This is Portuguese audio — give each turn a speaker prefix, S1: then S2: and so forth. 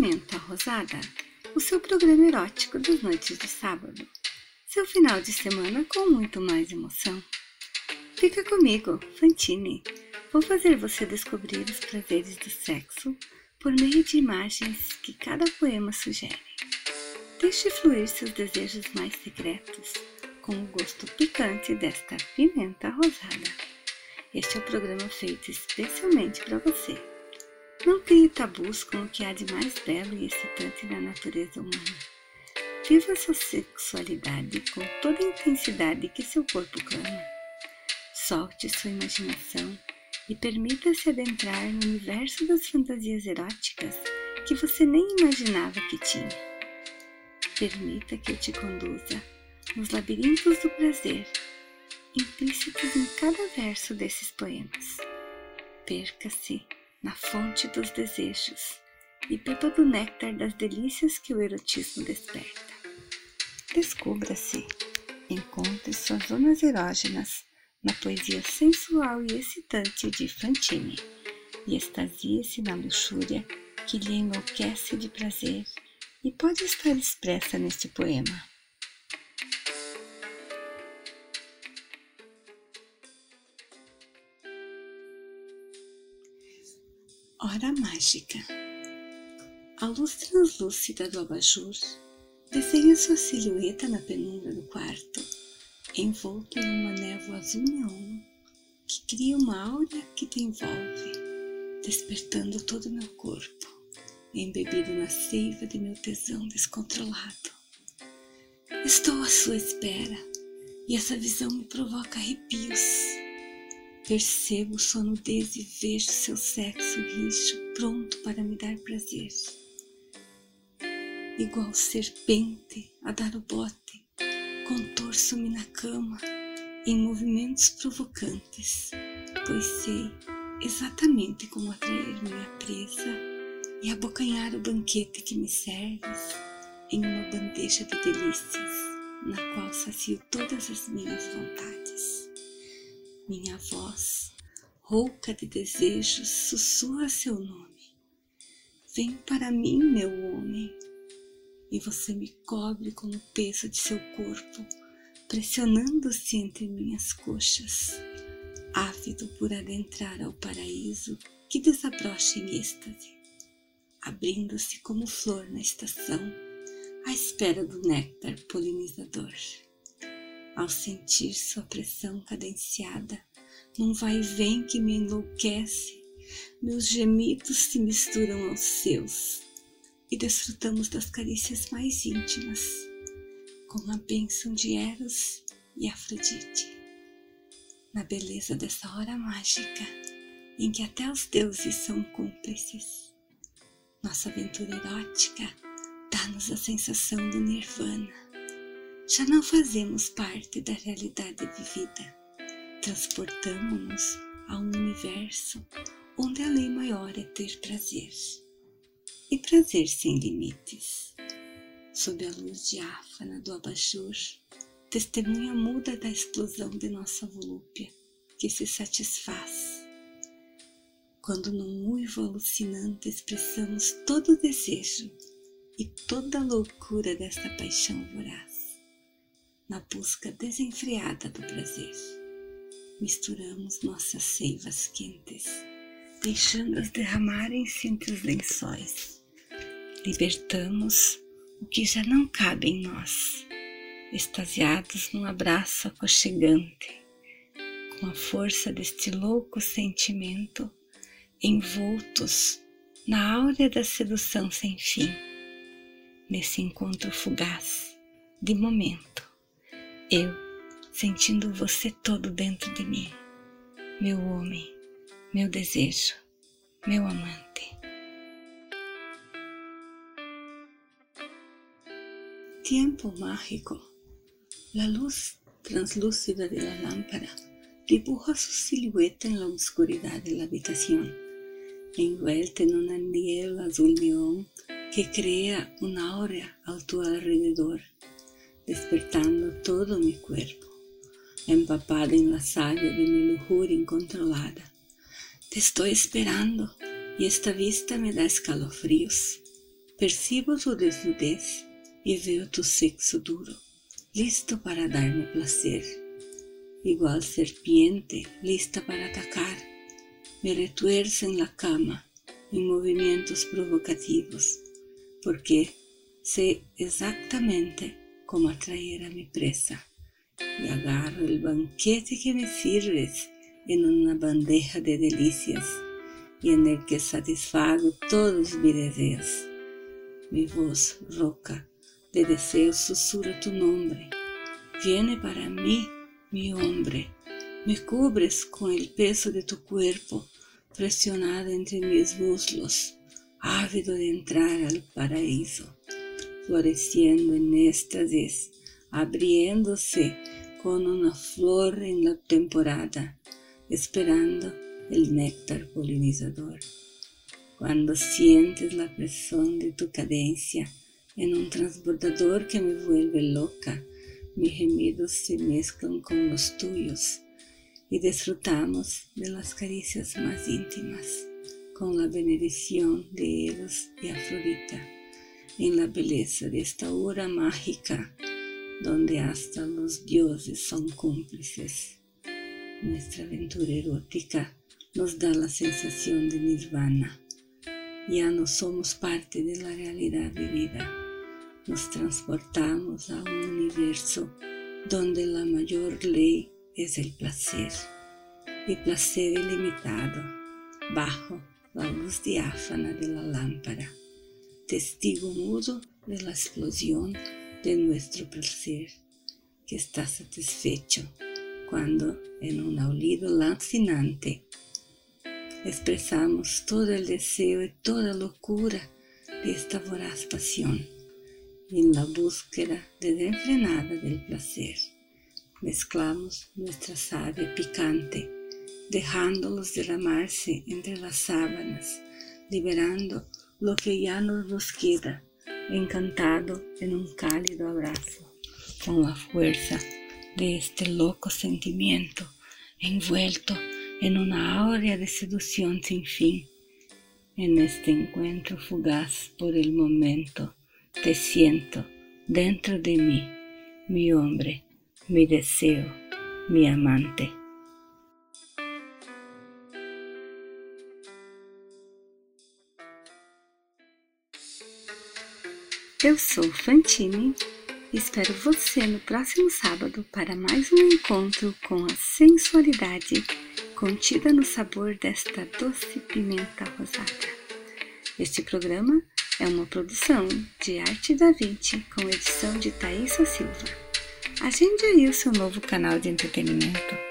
S1: Pimenta Rosada, o seu programa erótico das noites de sábado. Seu final de semana com muito mais emoção. Fica comigo, Fantine. Vou fazer você descobrir os prazeres do sexo por meio de imagens que cada poema sugere. Deixe fluir seus desejos mais secretos com o gosto picante desta pimenta rosada. Este é o programa feito especialmente para você. Não crie tabus com o que há de mais belo e excitante na natureza humana. Viva sua sexualidade com toda a intensidade que seu corpo clama. Solte sua imaginação e permita-se adentrar no universo das fantasias eróticas que você nem imaginava que tinha. Permita que eu te conduza nos labirintos do prazer, implícitos em cada verso desses poemas. Perca-se na fonte dos desejos e beba do néctar das delícias que o erotismo desperta. Descubra-se, encontre suas zonas erógenas na poesia sensual e excitante de Fantine e extasie-se na luxúria que lhe enlouquece de prazer e pode estar expressa neste poema. Hora mágica. A luz translúcida do abajur desenha sua silhueta na penumbra do quarto, envolto em uma névoa azul neon que cria uma áurea que te envolve, despertando todo o meu corpo, embebido na seiva de meu tesão descontrolado. Estou à sua espera e essa visão me provoca arrepios Percebo sua nudez e vejo seu sexo rijo pronto para me dar prazer. Igual serpente a dar o bote, contorço-me na cama em movimentos provocantes, pois sei exatamente como atrair minha presa e abocanhar o banquete que me serves em uma bandeja de delícias, na qual sacio todas as minhas vontades. Minha voz, rouca de desejos, sussurra seu nome. Vem para mim, meu homem. E você me cobre com o peso de seu corpo, pressionando-se entre minhas coxas, ávido por adentrar ao paraíso que desabrocha em êxtase, abrindo-se como flor na estação, à espera do néctar polinizador ao sentir sua pressão cadenciada, num vai e vem que me enlouquece, meus gemidos se misturam aos seus e desfrutamos das carícias mais íntimas, com a bênção de Eros e Afrodite. Na beleza dessa hora mágica, em que até os deuses são cúmplices, nossa aventura erótica dá-nos a sensação do nirvana já não fazemos parte da realidade vivida. Transportamos-nos a um universo onde a lei maior é ter prazer. E prazer sem limites. Sob a luz diáfana do abajur, testemunha muda da explosão de nossa volúpia, que se satisfaz. Quando num uivo alucinante expressamos todo o desejo e toda a loucura desta paixão voraz na busca desenfreada do prazer. Misturamos nossas seivas quentes, deixando-as derramarem-se entre os lençóis. Libertamos o que já não cabe em nós, extasiados num abraço aconchegante, com a força deste louco sentimento, envoltos na áurea da sedução sem fim, nesse encontro fugaz de momento eu sentindo você todo dentro de mim, meu homem, meu desejo, meu amante. Tiempo mágico. La luz translúcida de la lámpara dibuja su silueta en la oscuridad de la habitación, envuelta en un andiel azul neón que crea una aura a tu alrededor despertando todo mi cuerpo, empapada en la savia de mi lujuria incontrolada. Te estoy esperando y esta vista me da escalofríos. percibo tu desnudez e veo tu sexo duro, listo para dar-me placer. Igual serpiente, lista para atacar, me retuerce en la cama en movimientos provocativos, porque sé exactamente cómo atraer a mi presa y agarro el banquete que me sirves en una bandeja de delicias y en el que satisfago todos mis deseos. Mi voz roca de deseo susurra tu nombre. Viene para mí, mi hombre. Me cubres con el peso de tu cuerpo, presionado entre mis muslos, ávido de entrar al paraíso, floreciendo en éxtasis, abriéndose con una flor en la temporada, esperando el néctar polinizador. Cuando sientes la presión de tu cadencia en un transbordador que me vuelve loca, mis gemidos se mezclan con los tuyos y disfrutamos de las caricias más íntimas con la bendición de Eros y Afrodita en la belleza de esta hora mágica donde hasta los dioses son cómplices. Nuestra aventura erótica nos da la sensación de nirvana. Ya no somos parte de la realidad vivida. Nos transportamos a un universo donde la mayor ley es el placer, y placer ilimitado, bajo la luz diáfana de la lámpara, testigo mudo de la explosión de nuestro placer, que está satisfecho cuando en un aullido lancinante expresamos todo el deseo y toda locura de esta voraz pasión en la búsqueda desenfrenada del placer. Mezclamos nuestra savia picante, dejándolos derramarse entre las sábanas, liberando lo que ya no nos queda encantado en un cálido abrazo, con la fuerza de este loco sentimiento envuelto en una áurea de seducción sin fin. En este encuentro fugaz por el momento, te siento dentro de mí, mi hombre, mi deseo, mi amante. Eu sou Fantine e espero você no próximo sábado para mais um encontro com a sensualidade contida no sabor desta doce pimenta rosada. Este programa é uma produção de Arte da Vinci com edição de Thaisa Silva. Agende aí o seu novo canal de entretenimento.